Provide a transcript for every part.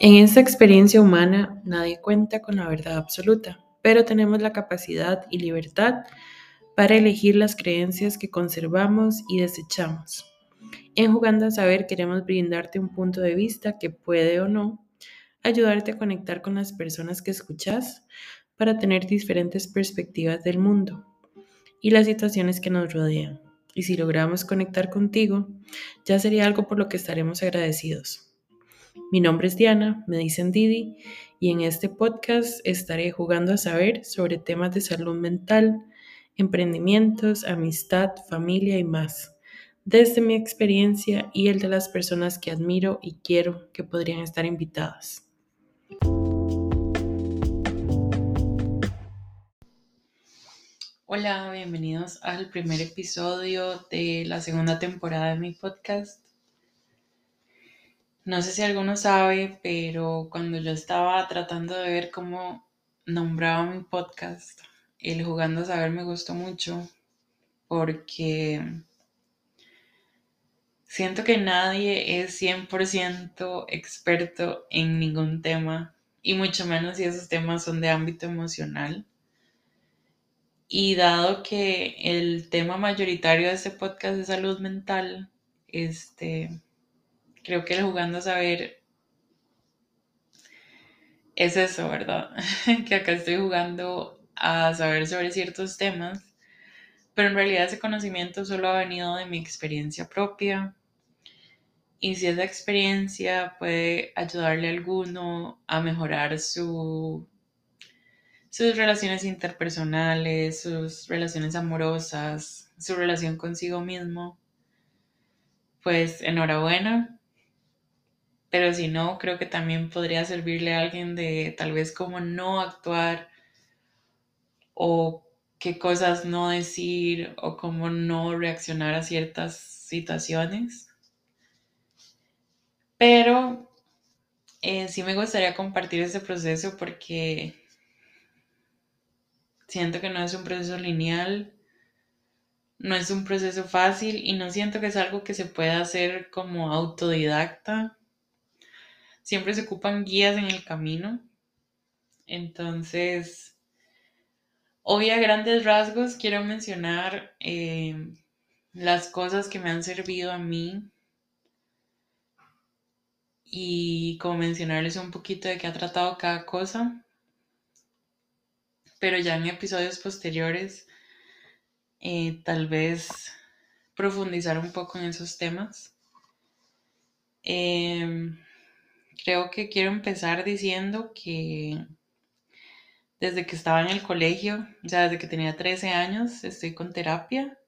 En esta experiencia humana nadie cuenta con la verdad absoluta, pero tenemos la capacidad y libertad para elegir las creencias que conservamos y desechamos. En Jugando a Saber queremos brindarte un punto de vista que puede o no ayudarte a conectar con las personas que escuchas para tener diferentes perspectivas del mundo y las situaciones que nos rodean. Y si logramos conectar contigo, ya sería algo por lo que estaremos agradecidos. Mi nombre es Diana, me dicen Didi, y en este podcast estaré jugando a saber sobre temas de salud mental, emprendimientos, amistad, familia y más, desde mi experiencia y el de las personas que admiro y quiero que podrían estar invitadas. Hola, bienvenidos al primer episodio de la segunda temporada de mi podcast. No sé si alguno sabe, pero cuando yo estaba tratando de ver cómo nombraba mi podcast, el Jugando a Saber me gustó mucho porque siento que nadie es 100% experto en ningún tema y mucho menos si esos temas son de ámbito emocional. Y dado que el tema mayoritario de este podcast es salud mental, este, creo que jugando a saber es eso, ¿verdad? que acá estoy jugando a saber sobre ciertos temas, pero en realidad ese conocimiento solo ha venido de mi experiencia propia. Y si esa experiencia puede ayudarle a alguno a mejorar su, sus relaciones interpersonales, sus relaciones amorosas, su relación consigo mismo, pues enhorabuena pero si no, creo que también podría servirle a alguien de tal vez cómo no actuar o qué cosas no decir o cómo no reaccionar a ciertas situaciones. Pero eh, sí me gustaría compartir ese proceso porque siento que no es un proceso lineal, no es un proceso fácil y no siento que es algo que se pueda hacer como autodidacta siempre se ocupan guías en el camino. Entonces, hoy a grandes rasgos quiero mencionar eh, las cosas que me han servido a mí y como mencionarles un poquito de qué ha tratado cada cosa. Pero ya en episodios posteriores, eh, tal vez profundizar un poco en esos temas. Eh, creo que quiero empezar diciendo que desde que estaba en el colegio, o sea, desde que tenía 13 años, estoy con terapia.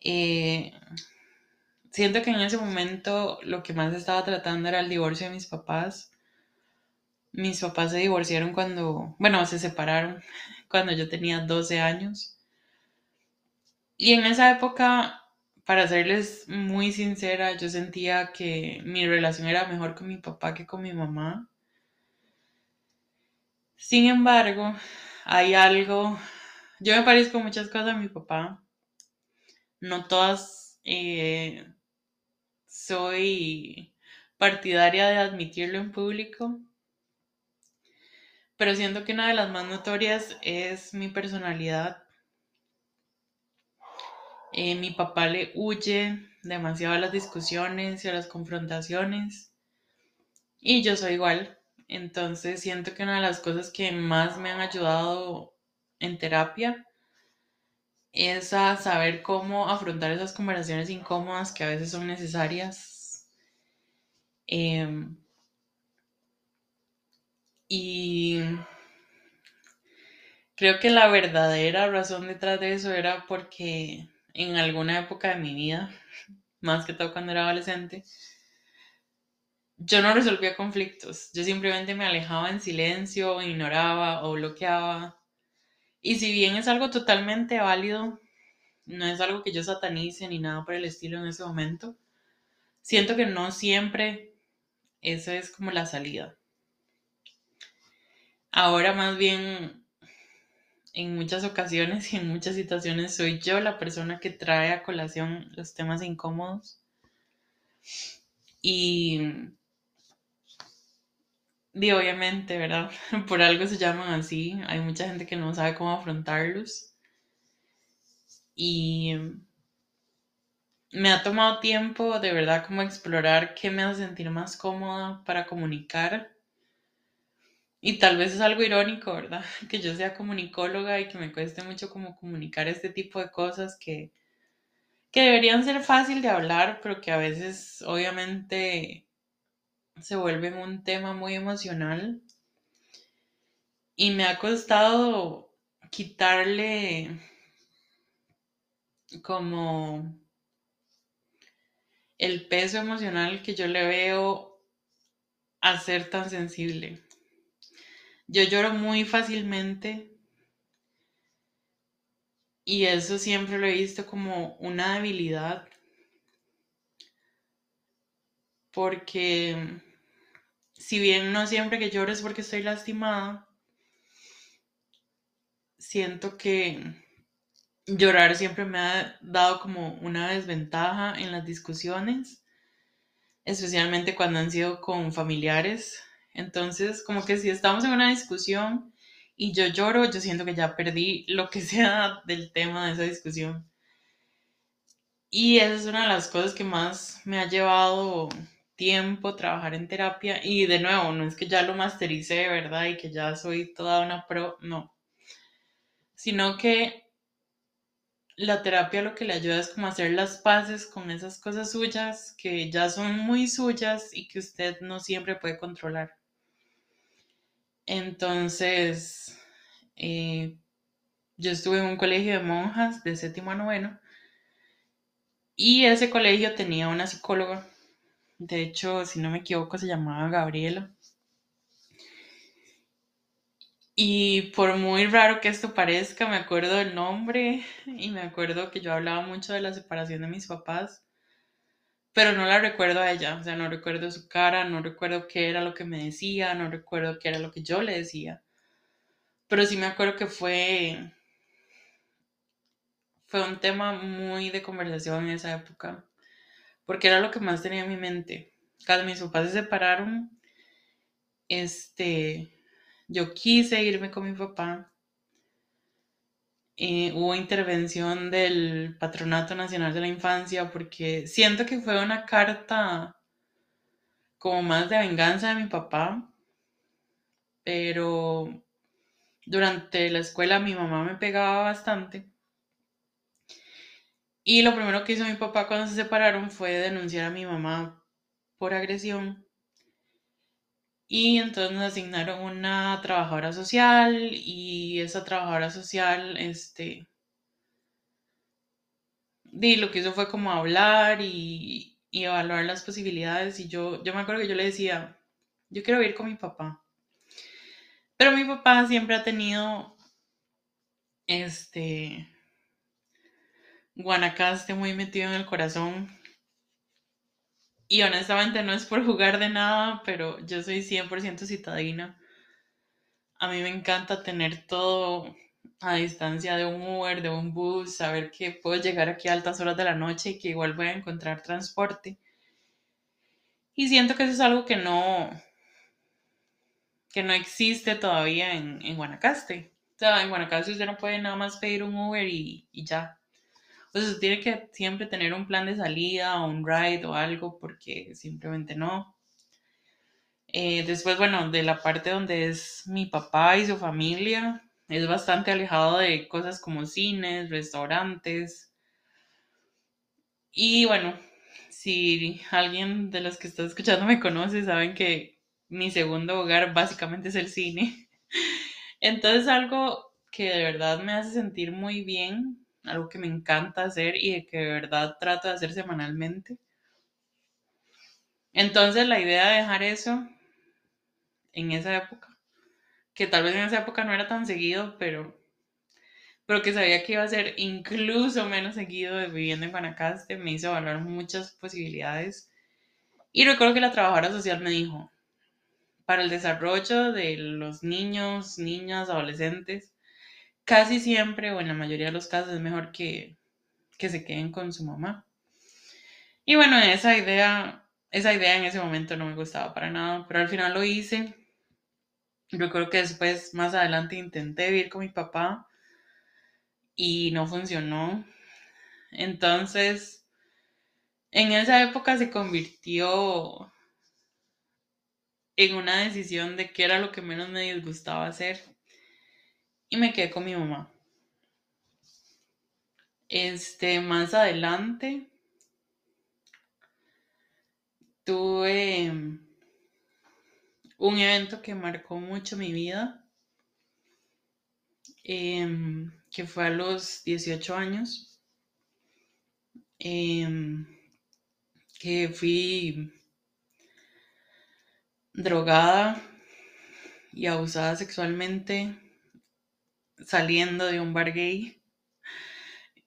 Eh, siento que en ese momento lo que más estaba tratando era el divorcio de mis papás. Mis papás se divorciaron cuando, bueno, se separaron cuando yo tenía 12 años. Y en esa época para serles muy sincera, yo sentía que mi relación era mejor con mi papá que con mi mamá. Sin embargo, hay algo, yo me parezco muchas cosas a mi papá, no todas eh, soy partidaria de admitirlo en público, pero siento que una de las más notorias es mi personalidad eh, mi papá le huye demasiado a las discusiones y a las confrontaciones. Y yo soy igual. Entonces siento que una de las cosas que más me han ayudado en terapia es a saber cómo afrontar esas conversaciones incómodas que a veces son necesarias. Em, y creo que la verdadera razón detrás de eso era porque en alguna época de mi vida, más que todo cuando era adolescente, yo no resolvía conflictos. Yo simplemente me alejaba en silencio, ignoraba o bloqueaba. Y si bien es algo totalmente válido, no es algo que yo satanice ni nada por el estilo en ese momento, siento que no siempre eso es como la salida. Ahora más bien en muchas ocasiones y en muchas situaciones soy yo la persona que trae a colación los temas incómodos. Y Y obviamente, ¿verdad? Por algo se llaman así. Hay mucha gente que no sabe cómo afrontarlos. Y me ha tomado tiempo de verdad como explorar qué me hace sentir más cómoda para comunicar. Y tal vez es algo irónico, ¿verdad? Que yo sea comunicóloga y que me cueste mucho como comunicar este tipo de cosas que, que deberían ser fácil de hablar, pero que a veces obviamente se vuelven un tema muy emocional. Y me ha costado quitarle como el peso emocional que yo le veo a ser tan sensible. Yo lloro muy fácilmente y eso siempre lo he visto como una debilidad porque si bien no siempre que lloro es porque estoy lastimada, siento que llorar siempre me ha dado como una desventaja en las discusiones, especialmente cuando han sido con familiares. Entonces, como que si estamos en una discusión y yo lloro, yo siento que ya perdí lo que sea del tema de esa discusión. Y esa es una de las cosas que más me ha llevado tiempo trabajar en terapia. Y de nuevo, no es que ya lo mastericé, ¿verdad? Y que ya soy toda una pro, no. Sino que la terapia lo que le ayuda es como hacer las paces con esas cosas suyas que ya son muy suyas y que usted no siempre puede controlar. Entonces, eh, yo estuve en un colegio de monjas de séptimo a noveno y ese colegio tenía una psicóloga. De hecho, si no me equivoco, se llamaba Gabriela. Y por muy raro que esto parezca, me acuerdo del nombre y me acuerdo que yo hablaba mucho de la separación de mis papás, pero no la recuerdo a ella, o sea, no recuerdo su cara, no recuerdo qué era lo que me decía, no recuerdo qué era lo que yo le decía, pero sí me acuerdo que fue, fue un tema muy de conversación en esa época, porque era lo que más tenía en mi mente. Cuando mis papás se separaron, este yo quise irme con mi papá. Eh, hubo intervención del Patronato Nacional de la Infancia porque siento que fue una carta como más de venganza de mi papá, pero durante la escuela mi mamá me pegaba bastante. Y lo primero que hizo mi papá cuando se separaron fue denunciar a mi mamá por agresión y entonces nos asignaron una trabajadora social y esa trabajadora social, este, y lo que hizo fue como hablar y, evaluar las posibilidades y yo, yo me acuerdo que yo le decía, yo quiero ir con mi papá. Pero mi papá siempre ha tenido, este, Guanacaste muy metido en el corazón y honestamente no es por jugar de nada, pero yo soy 100% citadina. A mí me encanta tener todo a distancia de un Uber, de un bus, saber que puedo llegar aquí a altas horas de la noche y que igual voy a encontrar transporte. Y siento que eso es algo que no, que no existe todavía en, en Guanacaste. O sea, en Guanacaste usted no puede nada más pedir un Uber y, y ya. Entonces tiene que siempre tener un plan de salida o un ride o algo porque simplemente no. Eh, después, bueno, de la parte donde es mi papá y su familia, es bastante alejado de cosas como cines, restaurantes. Y bueno, si alguien de los que está escuchando me conoce, saben que mi segundo hogar básicamente es el cine. Entonces algo que de verdad me hace sentir muy bien algo que me encanta hacer y que de verdad trato de hacer semanalmente. Entonces la idea de dejar eso en esa época, que tal vez en esa época no era tan seguido, pero, pero que sabía que iba a ser incluso menos seguido de viviendo en Guanacaste, me hizo evaluar muchas posibilidades. Y recuerdo que la trabajadora social me dijo, para el desarrollo de los niños, niñas, adolescentes, casi siempre o en la mayoría de los casos es mejor que, se queden con su mamá. Y bueno, esa idea, esa idea en ese momento no me gustaba para nada, pero al final lo hice Recuerdo que después, más adelante, intenté vivir con mi papá y no funcionó. Entonces, en esa época se convirtió en una decisión de qué era lo que menos me disgustaba hacer y me quedé con mi mamá. Este, más adelante tuve un evento que marcó mucho mi vida, em, que fue a los 18 años, em, que fui drogada y abusada sexualmente saliendo de un bar gay.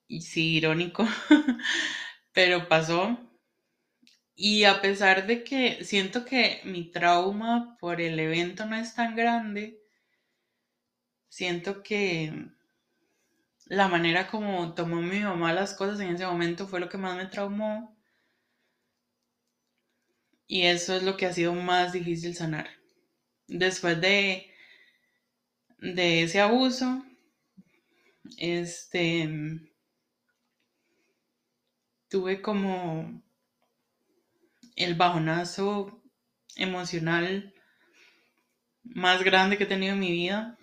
Y sí, irónico, pero pasó. Y a pesar de que siento que mi trauma por el evento no es tan grande, siento que la manera como tomó mi mamá las cosas en ese momento fue lo que más me traumó. Y eso es lo que ha sido más difícil sanar. Después de, de ese abuso, este, tuve como el bajonazo emocional más grande que he tenido en mi vida.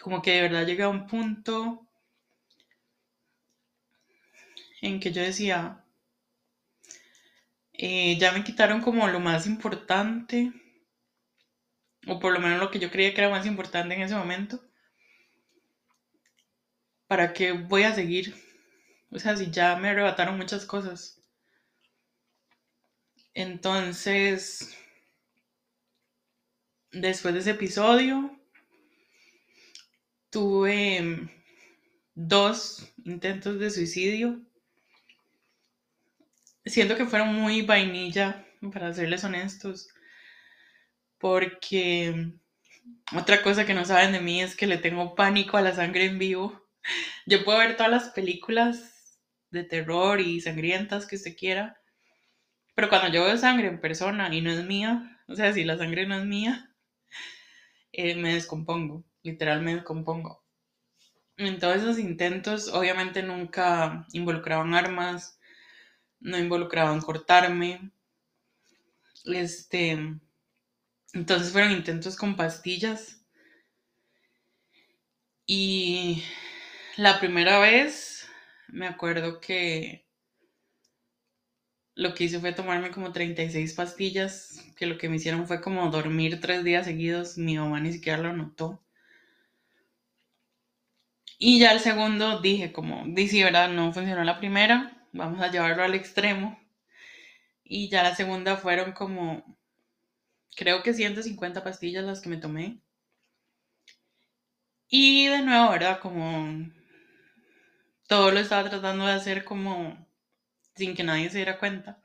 Como que de verdad llegué a un punto en que yo decía, eh, ya me quitaron como lo más importante, o por lo menos lo que yo creía que era más importante en ese momento. ¿Para qué voy a seguir? O sea, si ya me arrebataron muchas cosas. Entonces, después de ese episodio, tuve dos intentos de suicidio. Siento que fueron muy vainilla, para serles honestos, porque otra cosa que no saben de mí es que le tengo pánico a la sangre en vivo. Yo puedo ver todas las películas de terror y sangrientas que usted quiera, pero cuando yo veo sangre en persona y no es mía, o sea, si la sangre no es mía, eh, me descompongo, literal me descompongo. En todos esos intentos, obviamente nunca involucraban armas, no involucraban cortarme. Este, entonces fueron intentos con pastillas. Y la primera vez me acuerdo que lo que hice fue tomarme como 36 pastillas, que lo que me hicieron fue como dormir tres días seguidos, mi mamá ni siquiera lo notó. Y ya el segundo dije como, dice, ¿verdad? No funcionó la primera, vamos a llevarlo al extremo. Y ya la segunda fueron como, creo que 150 pastillas las que me tomé. Y de nuevo, ¿verdad? Como todo lo estaba tratando de hacer como sin que nadie se diera cuenta.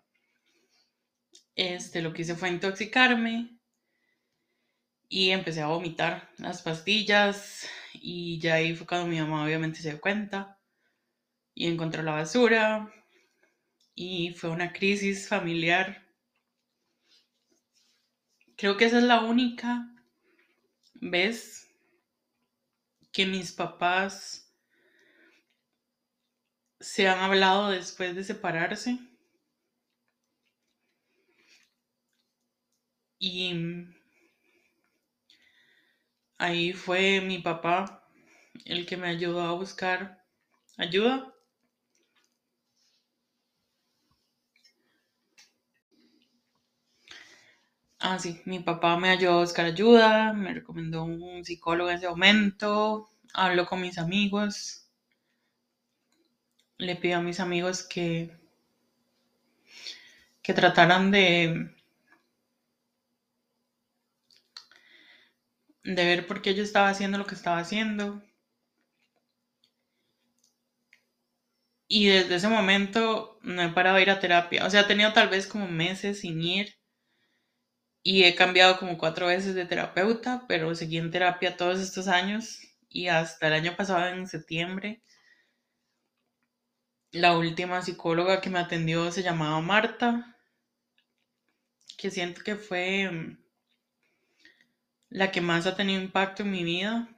Este, lo que hice fue intoxicarme y empecé a vomitar las pastillas y ya ahí fue cuando mi mamá obviamente se dio cuenta y encontró la basura y fue una crisis familiar. Creo que esa es la única vez que mis papás se han hablado después de separarse. Y ahí fue mi papá el que me ayudó a buscar ayuda. Ah, sí, mi papá me ayudó a buscar ayuda, me recomendó un psicólogo en ese momento, hablo con mis amigos le pido a mis amigos que, que trataran de, de ver por qué yo estaba haciendo lo que estaba haciendo. Y desde ese momento no he parado de ir a terapia. O sea, he tenido tal vez como meses sin ir. Y he cambiado como cuatro veces de terapeuta, pero seguí en terapia todos estos años. Y hasta el año pasado, en septiembre, la última psicóloga que me atendió se llamaba Marta, que siento que fue mm, la que más ha tenido impacto en mi vida.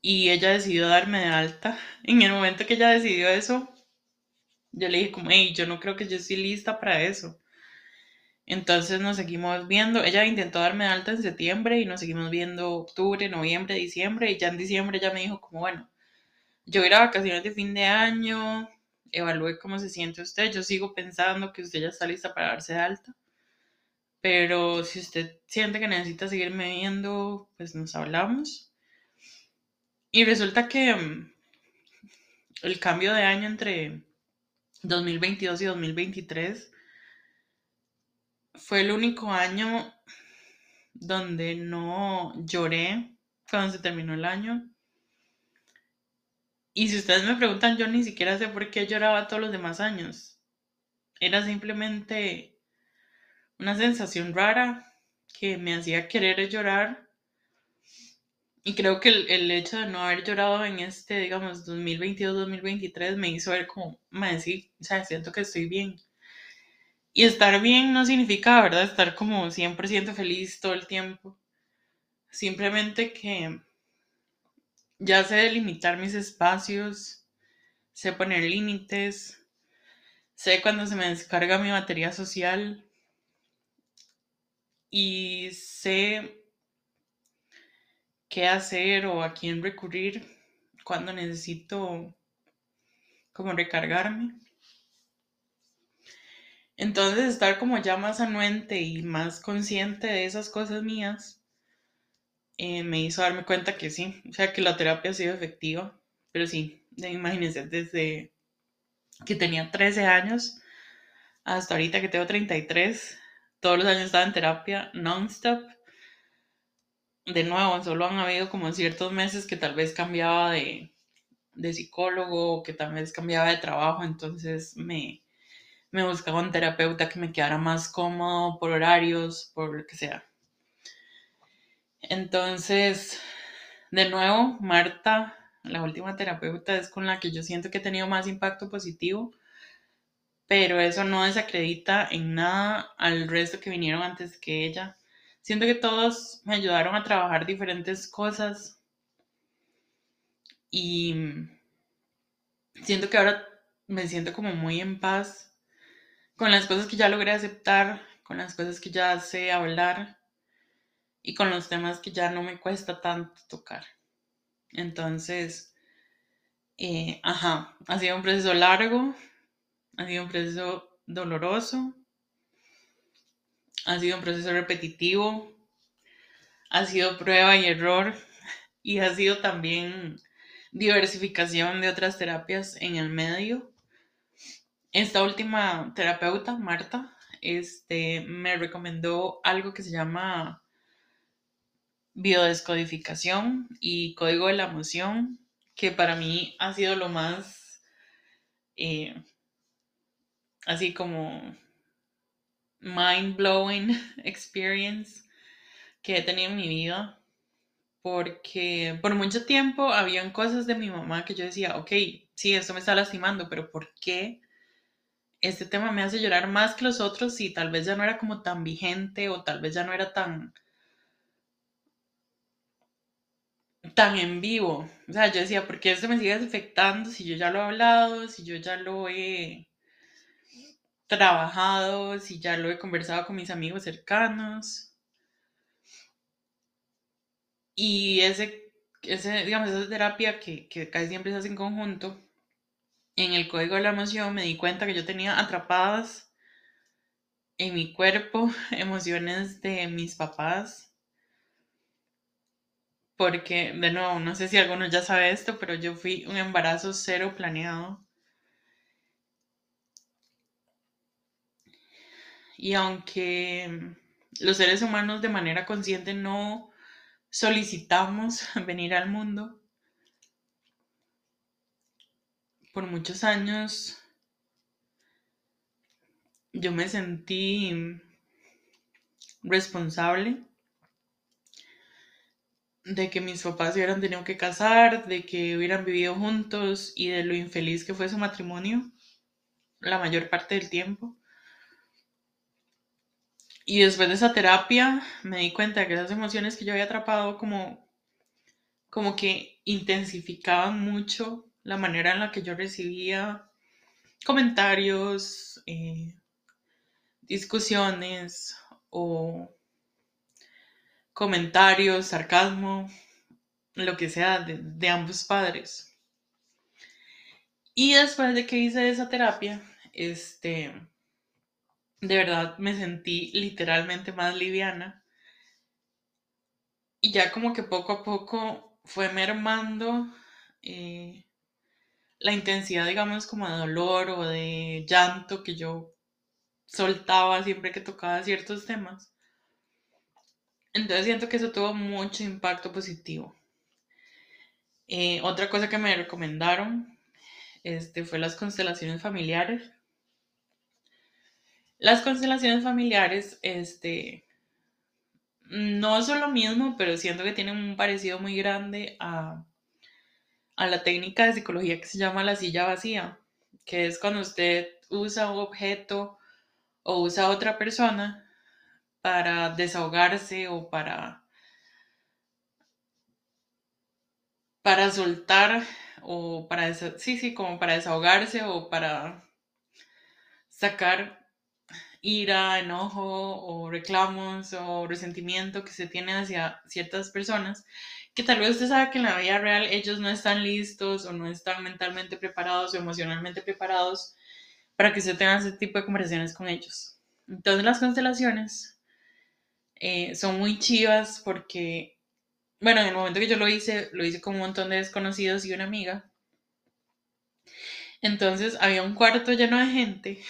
Y ella decidió darme de alta. En el momento que ella decidió eso, yo le dije como, hey, yo no creo que yo esté lista para eso. Entonces nos seguimos viendo. Ella intentó darme alta en septiembre y nos seguimos viendo octubre, noviembre, diciembre. Y ya en diciembre ella me dijo como, bueno, yo voy a vacaciones de fin de año, evalúe cómo se siente usted. Yo sigo pensando que usted ya está lista para darse de alta. Pero si usted siente que necesita seguirme viendo, pues nos hablamos. Y resulta que mm, el cambio de año entre 2022 y 2023 fue el único año donde no lloré cuando se terminó el año. Y si ustedes me preguntan, yo ni siquiera sé por qué lloraba todos los demás años. Era simplemente una sensación rara que me hacía querer llorar. Y creo que el, hecho de no haber llorado en este, digamos, 2022-2023 me hizo ver como, me decir, o sea, siento que estoy bien. Y estar bien no significa, ¿verdad? Estar como 100% feliz todo el tiempo. Simplemente que ya sé delimitar mis espacios, sé poner límites, sé cuando se me descarga mi batería social y sé qué hacer o a quién recurrir cuando necesito como recargarme. Entonces estar como ya más anuente y más consciente de esas cosas mías eh, me hizo darme cuenta que sí, o sea que la terapia ha sido efectiva, pero sí, imagínense, desde que tenía 13 años hasta ahorita que tengo 33, todos los años estaba en terapia non-stop. De nuevo, solo han habido como ciertos meses que tal vez cambiaba de, de psicólogo, que tal vez cambiaba de trabajo, entonces me, me buscaba un terapeuta que me quedara más cómodo por horarios, por lo que sea. Entonces, de nuevo, Marta, la última terapeuta, es con la que yo siento que he tenido más impacto positivo, pero eso no desacredita en nada al resto que vinieron antes que ella. Siento que todos me ayudaron a trabajar diferentes cosas y siento que ahora me siento como muy en paz con las cosas que ya logré aceptar, con las cosas que ya sé hablar y con los temas que ya no me cuesta tanto tocar. Entonces, eh, ajá, ha sido un proceso largo, ha sido un proceso doloroso, ha sido un proceso repetitivo, ha sido prueba y error y ha sido también diversificación de otras terapias en el medio esta última terapeuta, Marta, este, me recomendó algo que se llama biodescodificación y código de la emoción, que para mí ha sido lo más, eh, así como mind blowing experience que he tenido en mi vida porque por mucho tiempo habían cosas de mi mamá que yo decía, ok, sí, esto me está lastimando, pero ¿por qué este tema me hace llorar más que los otros y tal vez ya no era como tan vigente o tal vez ya no era tan tan en vivo. O sea, yo decía, ¿por qué esto me sigue afectando si yo ya lo he hablado, si yo ya lo he trabajado, si ya lo he conversado con mis amigos cercanos? Y ese, ese digamos, esa terapia que, que casi siempre se hace en conjunto, en el código de la emoción me di cuenta que yo tenía atrapadas en mi cuerpo emociones de mis papás. Porque, de nuevo, no sé si alguno ya sabe esto, pero yo fui un embarazo cero planeado. Y aunque los seres humanos de manera consciente no solicitamos venir al mundo, por muchos años yo me sentí responsable de que mis papás se hubieran tenido que casar, de que hubieran vivido juntos y de lo infeliz que fue su matrimonio la mayor parte del tiempo. Y después de esa terapia me di cuenta que esas emociones que yo había atrapado como, como que intensificaban mucho la manera en la que yo recibía comentarios, eh, discusiones o comentarios, sarcasmo, lo que sea de, ambos padres. Y después de que hice esa terapia, este, de verdad me sentí literalmente más liviana. Y ya como que poco a poco fue mermando eh, la intensidad, digamos, como de dolor o de llanto que yo soltaba siempre que tocaba ciertos temas. Entonces siento que eso tuvo mucho impacto positivo. Eh, otra cosa que me recomendaron este, fue las constelaciones familiares. Las constelaciones familiares, este, no son lo mismo, pero siento que tienen un parecido muy grande a, a la técnica de psicología que se llama la silla vacía, que es cuando usted usa un objeto o usa a otra persona para desahogarse o para, para soltar o para, sí, sí, como para desahogarse o para sacar ira, enojo o reclamos o resentimiento que se tiene hacia ciertas personas que tal vez usted sabe que en la vida real ellos no están listos o no están mentalmente preparados o emocionalmente preparados para que usted tenga ese tipo de conversaciones con ellos. Entonces las constelaciones eh, son muy chivas porque, bueno, en el momento que yo lo hice, lo hice con un montón de desconocidos y una amiga. Entonces había un cuarto lleno de gente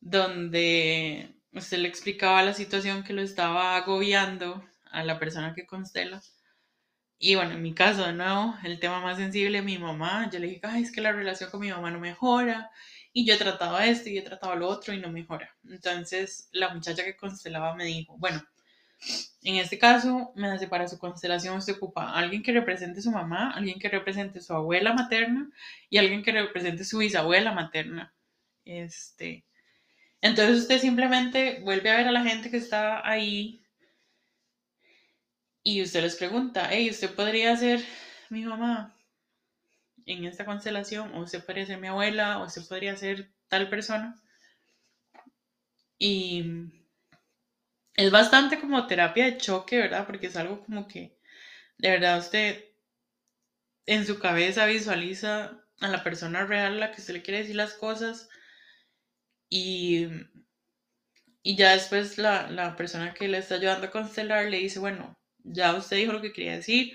donde usted le explicaba la situación que lo estaba agobiando a la persona que constela. Y bueno, en mi caso, de nuevo, el tema más sensible, mi mamá, yo le dije, ay, es que la relación con mi mamá no mejora, y yo he tratado esto y he tratado lo otro y no mejora. Entonces, la muchacha que constelaba me dijo, bueno, en este caso, me hace para su constelación se ocupa alguien que represente su mamá, alguien que represente su abuela materna y alguien que represente su bisabuela materna. Este, entonces usted simplemente vuelve a ver a la gente que está ahí y usted les pregunta, hey, ¿usted podría ser mi mamá en esta constelación? ¿O usted podría ser mi abuela? ¿O usted podría ser tal persona? Y es bastante como terapia de choque, ¿verdad? Porque es algo como que de verdad usted en su cabeza visualiza a la persona real a la que usted le quiere decir las cosas y, y ya después la, la persona que le está ayudando a constelar le dice, bueno, ya usted dijo lo que quería decir.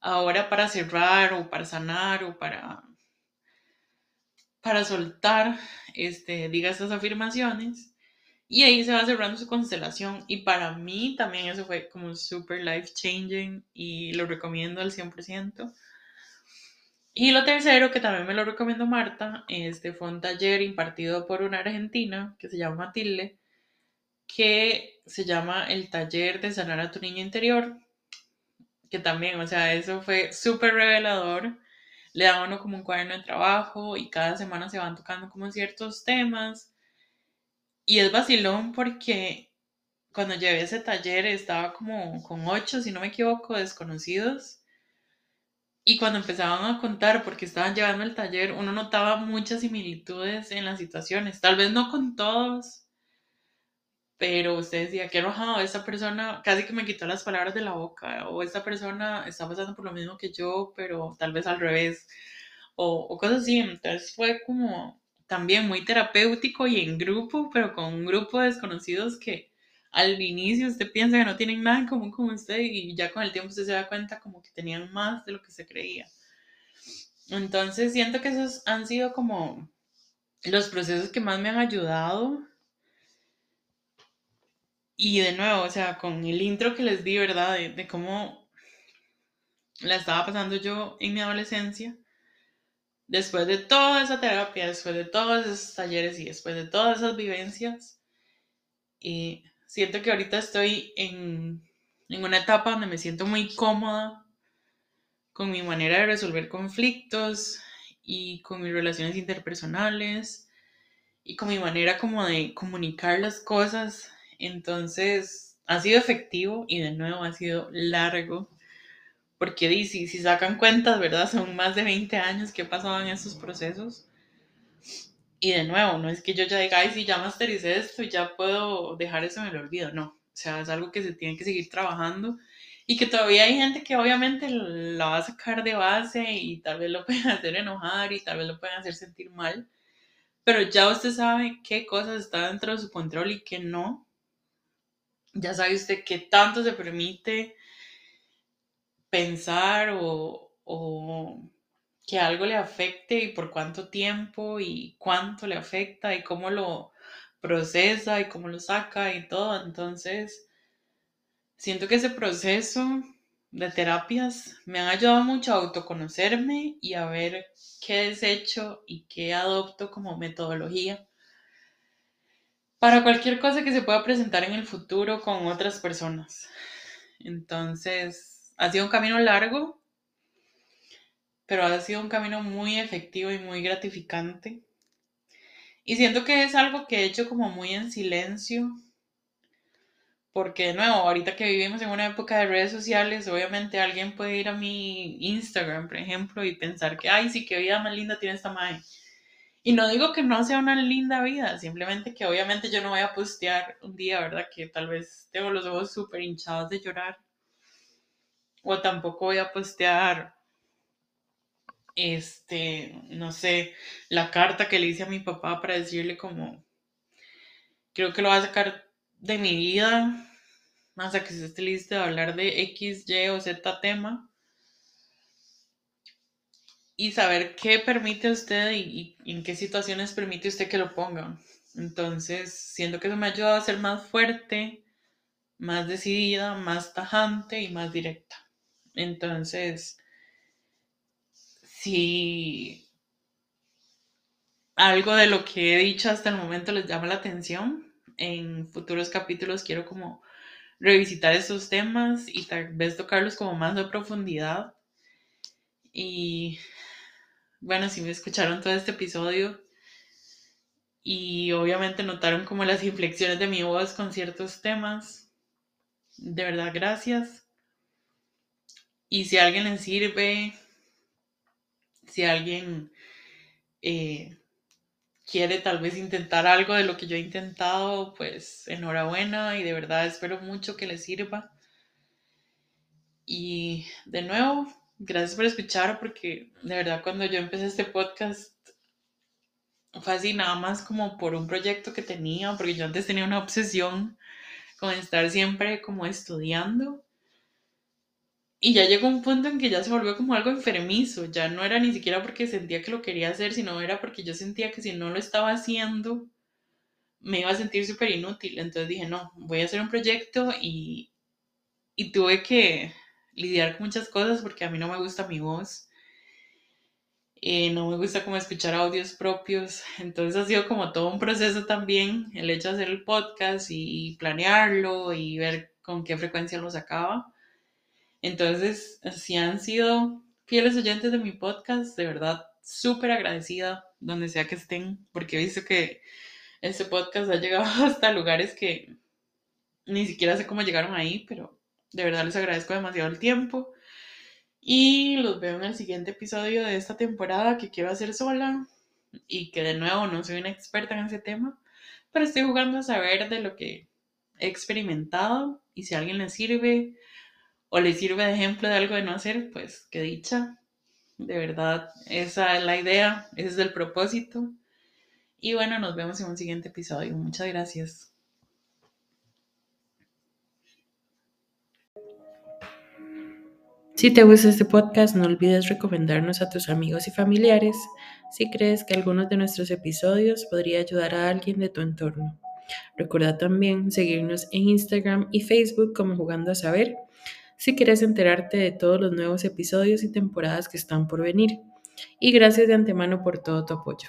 Ahora para cerrar o para sanar o para, para soltar, este, diga estas afirmaciones. Y ahí se va cerrando su constelación. Y para mí también eso fue como super life changing y lo recomiendo al 100%. Y lo tercero, que también me lo recomiendo Marta, este fue un taller impartido por una argentina que se llama Matilde, que se llama el taller de sanar a tu niño interior, que también, o sea, eso fue súper revelador. Le da uno como un cuaderno de trabajo y cada semana se van tocando como ciertos temas. Y es vacilón porque cuando llevé ese taller estaba como con ocho, si no me equivoco, desconocidos. Y cuando empezaban a contar, porque estaban llevando el taller, uno notaba muchas similitudes en las situaciones. Tal vez no con todos, pero usted decía, qué enojado, esta persona casi que me quitó las palabras de la boca, o esta persona está pasando por lo mismo que yo, pero tal vez al revés, o, o cosas así. Entonces fue como también muy terapéutico y en grupo, pero con un grupo de desconocidos que al inicio usted piensa que no tienen nada en común con usted y ya con el tiempo usted se da cuenta como que tenían más de lo que se creía. Entonces siento que esos han sido como los procesos que más me han ayudado y de nuevo, o sea, con el intro que les di, ¿verdad? De, cómo la estaba pasando yo en mi adolescencia, después de toda esa terapia, después de todos esos talleres y después de todas esas vivencias, y siento que ahorita estoy en, en una etapa donde me siento muy cómoda con mi manera de resolver conflictos y con mis relaciones interpersonales y con mi manera como de comunicar las cosas Entonces, ha sido efectivo y de nuevo ha sido largo. Porque si, si sacan cuentas, ¿verdad? Son más de 20 años que en esos procesos. Y de nuevo, no es que yo ya diga, ay, si ya mastericé esto, ya puedo dejar eso en el olvido. No, o sea, es algo que se tiene que seguir trabajando y que todavía hay gente que obviamente la va a sacar de base y tal vez lo pueden hacer enojar y tal vez lo pueden hacer sentir mal, pero ya usted sabe qué cosas están dentro de su control y qué no. Ya sabe usted qué tanto se permite pensar o, o que algo le afecte y por cuánto tiempo y cuánto le afecta y cómo lo procesa y cómo lo saca y todo. Entonces, siento que ese proceso de terapias me han ayudado mucho a autoconocerme y a ver qué desecho y qué adopto como metodología para cualquier cosa que se pueda presentar en el futuro con otras personas. Entonces, ha sido un camino largo, pero ha sido un camino muy efectivo y muy gratificante. Y siento que es algo que he hecho como muy en silencio porque, de nuevo, ahorita que vivimos en una época de redes sociales, obviamente alguien puede ir a mi Instagram, por ejemplo, y pensar que, ay, sí, qué vida más linda tiene esta madre. Y no digo que no sea una linda vida, simplemente que obviamente yo no voy a postear un día, ¿verdad? Que tal vez tengo los ojos súper hinchados de llorar. O tampoco voy a postear, este, no sé, la carta que le hice a mi papá para decirle como, creo que lo va a sacar de mi vida hasta que se esté listo de hablar de X, Y o Z tema y saber qué permite usted y, en qué situaciones permite usted que lo ponga. Entonces, siento que eso me ha ayudado a ser más fuerte, más decidida, más tajante y más directa. Entonces, si algo de lo que he dicho hasta el momento les llama la atención, en futuros capítulos quiero como revisitar esos temas y tal vez tocarlos como más de profundidad. Y bueno, si me escucharon todo este episodio y obviamente notaron como las inflexiones de mi voz con ciertos temas, de verdad gracias. Y si a alguien le sirve, si alguien eh, quiere tal vez intentar algo de lo que yo he intentado, pues enhorabuena y de verdad espero mucho que les sirva. Y de nuevo, gracias por escuchar porque de verdad cuando yo empecé este podcast fue así nada más como por un proyecto que tenía, porque yo antes tenía una obsesión con estar siempre como estudiando y ya llegó un punto en que ya se volvió como algo enfermizo, ya no era ni siquiera porque sentía que lo quería hacer, sino era porque yo sentía que si no lo estaba haciendo, me iba a sentir súper inútil. Entonces dije, no, voy a hacer un proyecto y, y tuve que lidiar con muchas cosas porque a mí no me gusta mi voz. Eh, no me gusta como escuchar audios propios, entonces ha sido como todo un proceso también el hecho de hacer el podcast y planearlo y ver con qué frecuencia lo sacaba. Entonces, si han sido fieles oyentes de mi podcast, de verdad, súper agradecida donde sea que estén, porque he visto que este podcast ha llegado hasta lugares que ni siquiera sé cómo llegaron ahí, pero de verdad les agradezco demasiado el tiempo. Y los veo en el siguiente episodio de esta temporada que quiero hacer sola y que de nuevo no soy una experta en ese tema, pero estoy jugando a saber de lo que he experimentado y si a alguien le sirve o le sirve de ejemplo de algo de no hacer, pues qué dicha. De verdad, esa es la idea, ese es el propósito. Y bueno, nos vemos en un siguiente episodio. Muchas gracias. Si te gusta este podcast, no olvides recomendarnos a tus amigos y familiares si crees que algunos de nuestros episodios podría ayudar a alguien de tu entorno. Recuerda también seguirnos en Instagram y Facebook como Jugando a Saber si quieres enterarte de todos los nuevos episodios y temporadas que están por venir. Y gracias de antemano por todo tu apoyo.